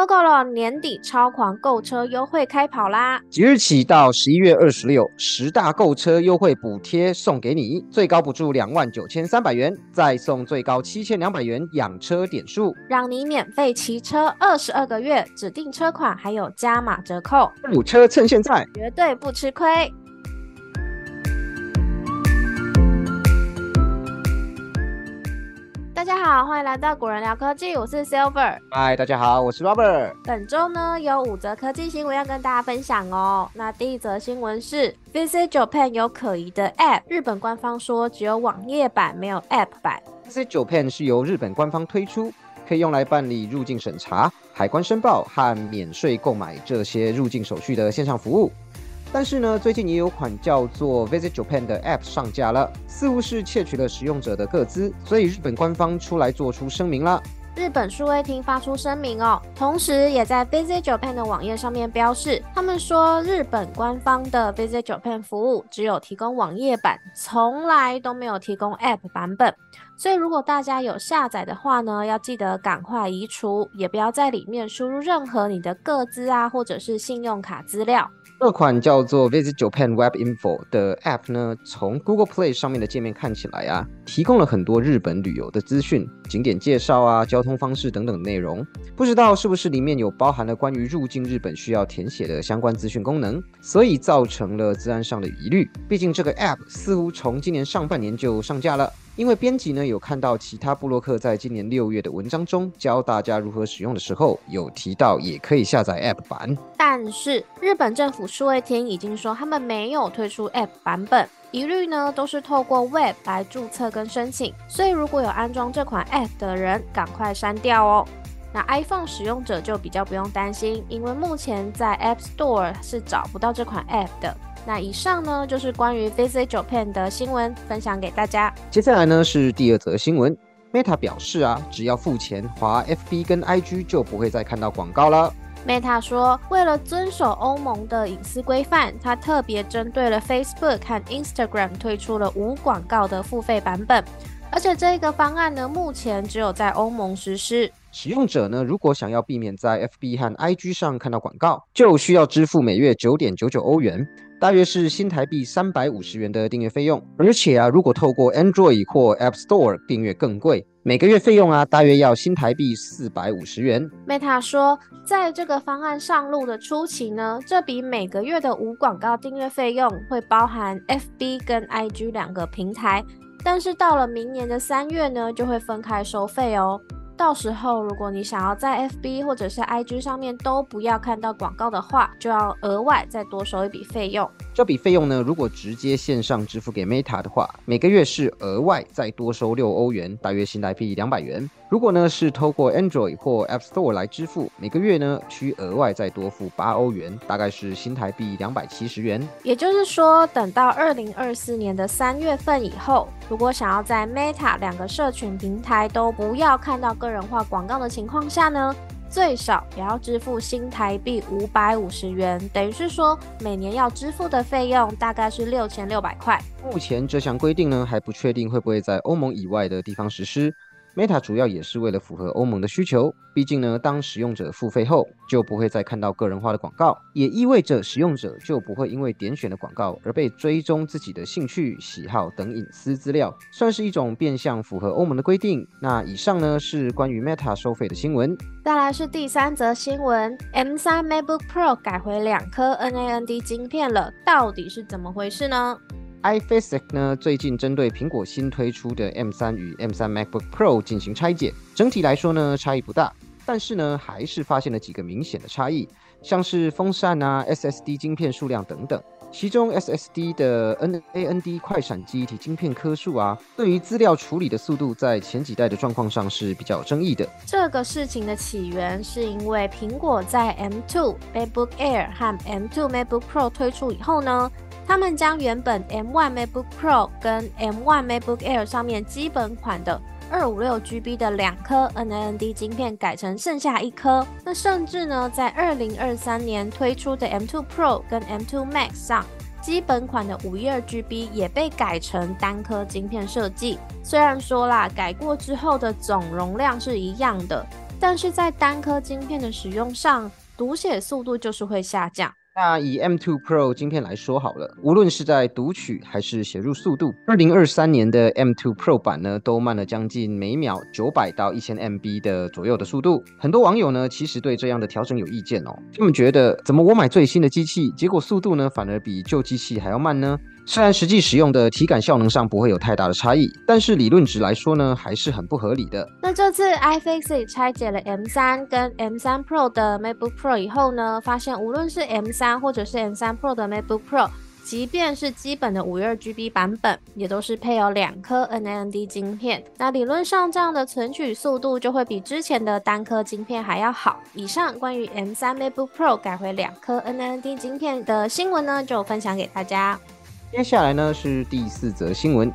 GoGo 年底超狂购车优惠开跑啦！即日起到十一月二十六，十大购车优惠补贴送给你，最高补助两万九千三百元，再送最高七千两百元养车点数，让你免费骑车二十二个月，指定车款还有加码折扣，补车趁现在，绝对不吃亏。大家好，欢迎来到古人聊科技，我是 Silver。嗨，大家好，我是 Robert。本周呢有五则科技新闻要跟大家分享哦。那第一则新闻是 Visit Japan 有可疑的 App，日本官方说只有网页版，没有 App 版。Visit Japan 是由日本官方推出，可以用来办理入境审查、海关申报和免税购买这些入境手续的线上服务。但是呢，最近也有款叫做 Visit Japan 的 App 上架了，似乎是窃取了使用者的个资，所以日本官方出来做出声明了。日本数位厅发出声明哦，同时也在 Visit Japan 的网页上面标示，他们说日本官方的 Visit Japan 服务只有提供网页版，从来都没有提供 App 版本。所以如果大家有下载的话呢，要记得赶快移除，也不要在里面输入任何你的个资啊，或者是信用卡资料。这款叫做 Visit Japan Web Info 的 App 呢，从 Google Play 上面的界面看起来啊，提供了很多日本旅游的资讯、景点介绍啊、交通方式等等内容。不知道是不是里面有包含了关于入境日本需要填写的相关资讯功能，所以造成了治安上的疑虑。毕竟这个 App 似乎从今年上半年就上架了。因为编辑呢有看到其他布洛克在今年六月的文章中教大家如何使用的时候，有提到也可以下载 App 版。但是日本政府数位厅已经说他们没有推出 App 版本，一律呢都是透过 Web 来注册跟申请。所以如果有安装这款 App 的人，赶快删掉哦。那 iPhone 使用者就比较不用担心，因为目前在 App Store 是找不到这款 App 的。那以上呢就是关于 Visit Japan 的新闻，分享给大家。接下来呢是第二则新闻，Meta 表示啊，只要付钱，滑 FB 跟 IG 就不会再看到广告了。Meta 说，为了遵守欧盟的隐私规范，它特别针对了 Facebook 和 Instagram 推出了无广告的付费版本，而且这个方案呢，目前只有在欧盟实施。使用者呢，如果想要避免在 FB 和 IG 上看到广告，就需要支付每月九点九九欧元，大约是新台币三百五十元的订阅费用。而且啊，如果透过 Android 或 App Store 订阅更贵，每个月费用啊，大约要新台币四百五十元。Meta 说，在这个方案上路的初期呢，这笔每个月的无广告订阅费用会包含 FB 跟 IG 两个平台，但是到了明年的三月呢，就会分开收费哦。到时候，如果你想要在 FB 或者是 IG 上面都不要看到广告的话，就要额外再多收一笔费用。这笔费用呢，如果直接线上支付给 Meta 的话，每个月是额外再多收六欧元，大约新台币两百元。如果呢是透过 Android 或 App Store 来支付，每个月呢需额外再多付八欧元，大概是新台币两百七十元。也就是说，等到二零二四年的三月份以后，如果想要在 Meta 两个社群平台都不要看到个人化广告的情况下呢，最少也要支付新台币五百五十元，等于是说每年要支付的费用大概是六千六百块。目前这项规定呢还不确定会不会在欧盟以外的地方实施。Meta 主要也是为了符合欧盟的需求，毕竟呢，当使用者付费后，就不会再看到个人化的广告，也意味着使用者就不会因为点选的广告而被追踪自己的兴趣、喜好等隐私资料，算是一种变相符合欧盟的规定。那以上呢是关于 Meta 收费的新闻，再来是第三则新闻，M3 MacBook Pro 改回两颗 NAND 晶片了，到底是怎么回事呢？iFixit 呢，最近针对苹果新推出的 M3 与 M3 MacBook Pro 进行拆解，整体来说呢，差异不大，但是呢，还是发现了几个明显的差异，像是风扇啊、SSD 晶片数量等等。其中 SSD 的 NAND 快闪记忆体晶片颗数啊，对于资料处理的速度，在前几代的状况上是比较有争议的。这个事情的起源是因为苹果在 M2 MacBook Air 和 M2 MacBook Pro 推出以后呢。他们将原本 M1 MacBook Pro 跟 M1 MacBook Air 上面基本款的二五六 GB 的两颗 NAND 晶片改成剩下一颗。那甚至呢，在二零二三年推出的 M2 Pro 跟 M2 Max 上，基本款的五一二 GB 也被改成单颗晶片设计。虽然说啦，改过之后的总容量是一样的。但是在单颗晶片的使用上，读写速度就是会下降。那以 M2 Pro 晶片来说好了，无论是在读取还是写入速度，二零二三年的 M2 Pro 版呢，都慢了将近每秒九百到一千 MB 的左右的速度。很多网友呢，其实对这样的调整有意见哦，他们觉得怎么我买最新的机器，结果速度呢反而比旧机器还要慢呢？虽然实际使用的体感效能上不会有太大的差异，但是理论值来说呢，还是很不合理的。那这次 iFixit 拆解了 M3 跟 M3 Pro 的 MacBook Pro 以后呢，发现无论是 M3 或者是 M3 Pro 的 MacBook Pro，即便是基本的五二 GB 版本，也都是配有两颗 NAND 晶片。那理论上这样的存取速度就会比之前的单颗晶片还要好。以上关于 M3 MacBook Pro 改回两颗 NAND 晶片的新闻呢，就分享给大家。接下来呢是第四则新闻，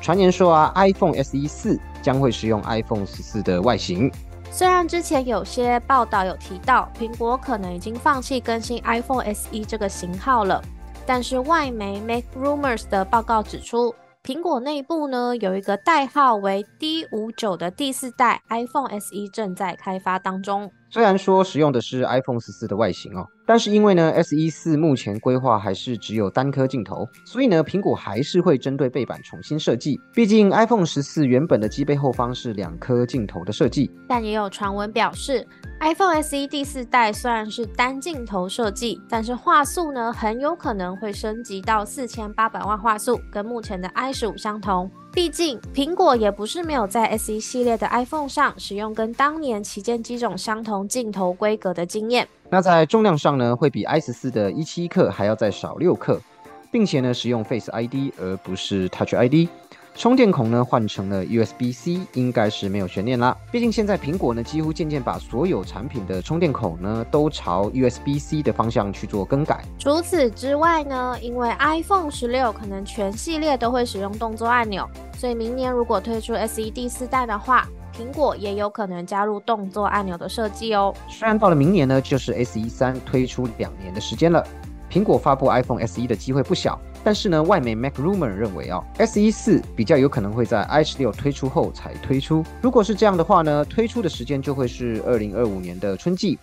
传言说啊，iPhone SE 四将会使用 iPhone 十四的外形。虽然之前有些报道有提到，苹果可能已经放弃更新 iPhone SE 这个型号了，但是外媒 Make Rumors 的报告指出，苹果内部呢有一个代号为 D 五九的第四代 iPhone SE 正在开发当中。虽然说使用的是 iPhone 十四的外形哦，但是因为呢，SE 四目前规划还是只有单颗镜头，所以呢，苹果还是会针对背板重新设计。毕竟 iPhone 十四原本的机背后方是两颗镜头的设计。但也有传闻表示，iPhone SE 第四代虽然是单镜头设计，但是画素呢很有可能会升级到四千八百万画素，跟目前的 i 十五相同。毕竟，苹果也不是没有在 SE 系列的 iPhone 上使用跟当年旗舰机种相同镜头规格的经验。那在重量上呢，会比 i 十四的一七克还要再少六克，并且呢，使用 Face ID 而不是 Touch ID。充电孔呢换成了 USB-C，应该是没有悬念啦。毕竟现在苹果呢几乎渐渐把所有产品的充电孔呢都朝 USB-C 的方向去做更改。除此之外呢，因为 iPhone 十六可能全系列都会使用动作按钮，所以明年如果推出 SE 第四代的话，苹果也有可能加入动作按钮的设计哦。虽然到了明年呢，就是 SE 三推出两年的时间了，苹果发布 iPhone SE 的机会不小。但是呢，外媒 Mac Rumor 认为啊，SE 四比较有可能会在 i 十六推出后才推出。如果是这样的话呢，推出的时间就会是二零二五年的春季。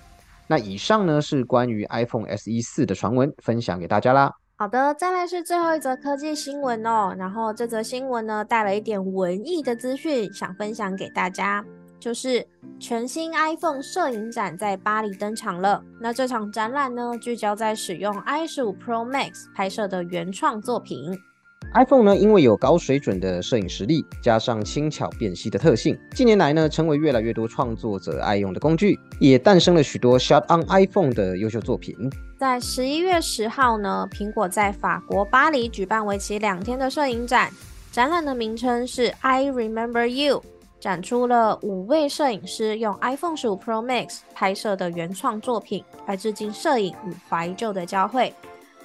那以上呢是关于 iPhone SE 四的传闻，分享给大家啦。好的，再来是最后一则科技新闻哦。然后这则新闻呢带了一点文艺的资讯，想分享给大家。就是全新 iPhone 摄影展在巴黎登场了。那这场展览呢，聚焦在使用 i 十五 Pro Max 拍摄的原创作品。iPhone 呢，因为有高水准的摄影实力，加上轻巧便携的特性，近年来呢，成为越来越多创作者爱用的工具，也诞生了许多 Shot on iPhone 的优秀作品。在十一月十号呢，苹果在法国巴黎举办为期两天的摄影展，展览的名称是 I Remember You。展出了五位摄影师用 iPhone 十五 Pro Max 拍摄的原创作品，来致敬摄影与怀旧的交汇，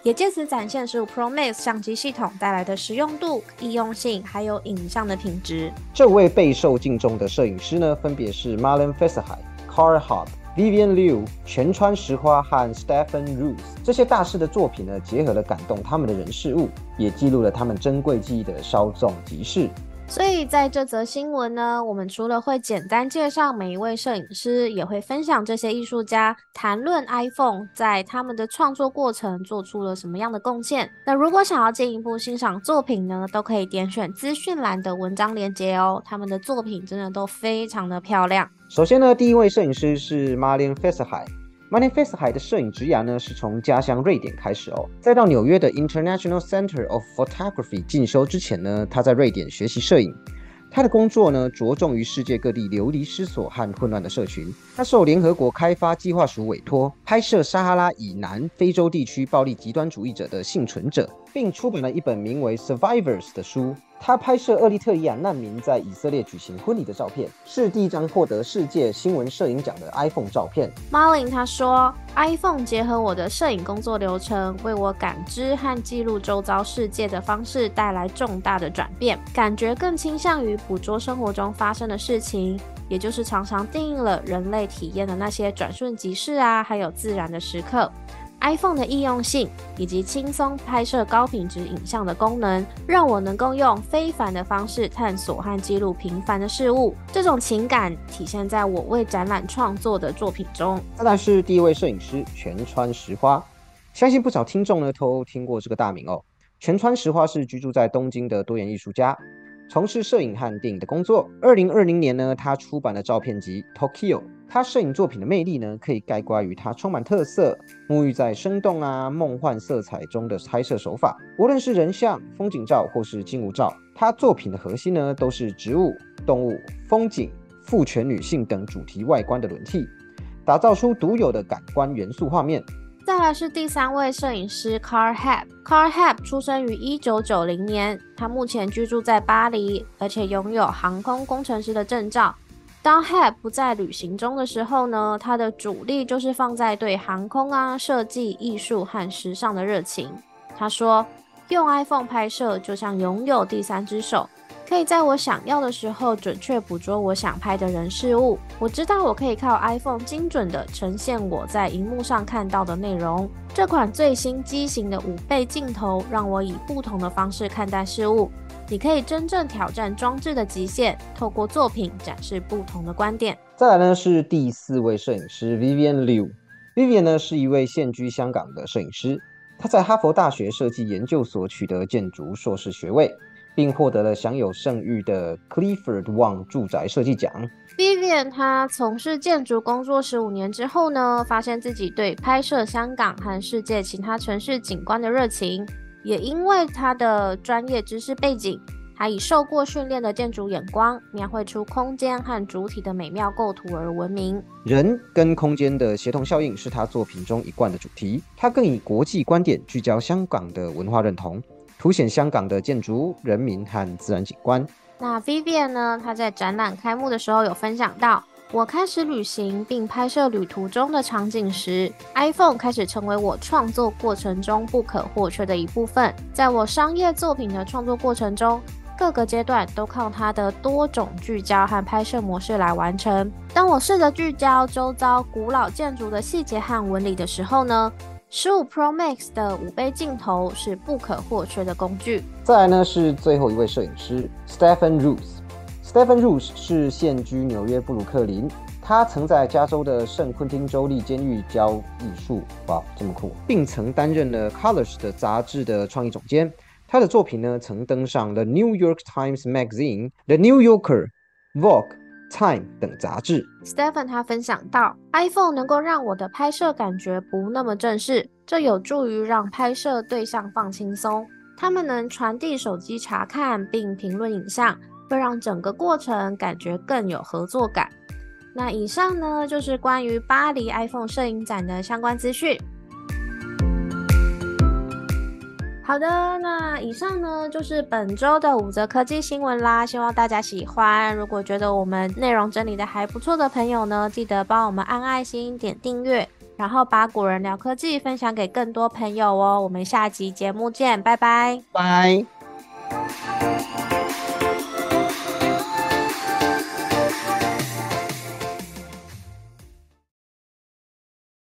也借此展现十五 Pro Max 相机系统带来的实用度、易用性，还有影像的品质。这五位备受敬重的摄影师呢，分别是 Marlon f e s s h i Carl Hobb、Vivian Liu、全川石花和 Stephen Roos。这些大师的作品呢，结合了感动他们的人事物，也记录了他们珍贵记忆的稍纵即逝。所以在这则新闻呢，我们除了会简单介绍每一位摄影师，也会分享这些艺术家谈论 iPhone 在他们的创作过程做出了什么样的贡献。那如果想要进一步欣赏作品呢，都可以点选资讯栏的文章链接哦。他们的作品真的都非常的漂亮。首先呢，第一位摄影师是 Marlin f e s s h i m a n i manifest 海的摄影职涯呢，是从家乡瑞典开始哦，再到纽约的 International Center of Photography 进修之前呢，他在瑞典学习摄影。他的工作呢，着重于世界各地流离失所和混乱的社群。他受联合国开发计划署委托，拍摄撒哈拉以南非洲地区暴力极端主义者的幸存者，并出版了一本名为《Survivors》的书。他拍摄厄立特里亚难民在以色列举行婚礼的照片，是第一张获得世界新闻摄影奖的 iPhone 照片。Marlin 他说：“iPhone 结合我的摄影工作流程，为我感知和记录周遭世界的方式带来重大的转变，感觉更倾向于捕捉生活中发生的事情，也就是常常定义了人类体验的那些转瞬即逝啊，还有自然的时刻。” iPhone 的易用性以及轻松拍摄高品质影像的功能，让我能够用非凡的方式探索和记录平凡的事物。这种情感体现在我为展览创作的作品中。再来是第一位摄影师全川石花，相信不少听众呢都听过这个大名哦。全川石花是居住在东京的多元艺术家。从事摄影和电影的工作。二零二零年呢，他出版了照片集《Tokyo》。他摄影作品的魅力呢，可以概括于他充满特色、沐浴在生动啊、梦幻色彩中的拍摄手法。无论是人像、风景照或是静物照，他作品的核心呢，都是植物、动物、风景、父权女性等主题外观的轮替，打造出独有的感官元素画面。再来是第三位摄影师 Car Hab。Car Hab 出生于一九九零年，他目前居住在巴黎，而且拥有航空工程师的证照。当 Hab 不在旅行中的时候呢，他的主力就是放在对航空啊、设计、艺术和时尚的热情。他说，用 iPhone 拍摄就像拥有第三只手。可以在我想要的时候准确捕捉我想拍的人事物。我知道我可以靠 iPhone 精准的呈现我在荧幕上看到的内容。这款最新机型的五倍镜头让我以不同的方式看待事物。你可以真正挑战装置的极限，透过作品展示不同的观点。再来呢是第四位摄影师 Vivian Liu。Vivian 呢是一位现居香港的摄影师，他在哈佛大学设计研究所取得建筑硕士学位。并获得了享有盛誉的 Clifford Wang 住宅设计奖。Vivian 他从事建筑工作十五年之后呢，发现自己对拍摄香港和世界其他城市景观的热情，也因为他的专业知识背景，他以受过训练的建筑眼光，描绘出空间和主体的美妙构图而闻名。人跟空间的协同效应是他作品中一贯的主题。他更以国际观点聚焦香港的文化认同。凸显香港的建筑、人民和自然景观。那 Vivian 呢？他在展览开幕的时候有分享到，我开始旅行并拍摄旅途中的场景时，iPhone 开始成为我创作过程中不可或缺的一部分。在我商业作品的创作过程中，各个阶段都靠它的多种聚焦和拍摄模式来完成。当我试着聚焦周遭古老建筑的细节和纹理的时候呢？十五 Pro Max 的五倍镜头是不可或缺的工具。再来呢是最后一位摄影师 Stephen Roos。Stephen Roos 是现居纽约布鲁克林，他曾在加州的圣昆汀州立监狱教艺术，哇，这么酷，并曾担任了 Colors 的杂志的创意总监。他的作品呢曾登上了 New York Times Magazine、The New Yorker、Vogue。Time 等杂志，Stephen 他分享到，iPhone 能够让我的拍摄感觉不那么正式，这有助于让拍摄对象放轻松。他们能传递手机查看并评论影像，会让整个过程感觉更有合作感。那以上呢就是关于巴黎 iPhone 摄影展的相关资讯。好的，那以上呢就是本周的五则科技新闻啦，希望大家喜欢。如果觉得我们内容整理的还不错的朋友呢，记得帮我们按爱心、点订阅，然后把古人聊科技分享给更多朋友哦。我们下集节目见，拜拜，拜。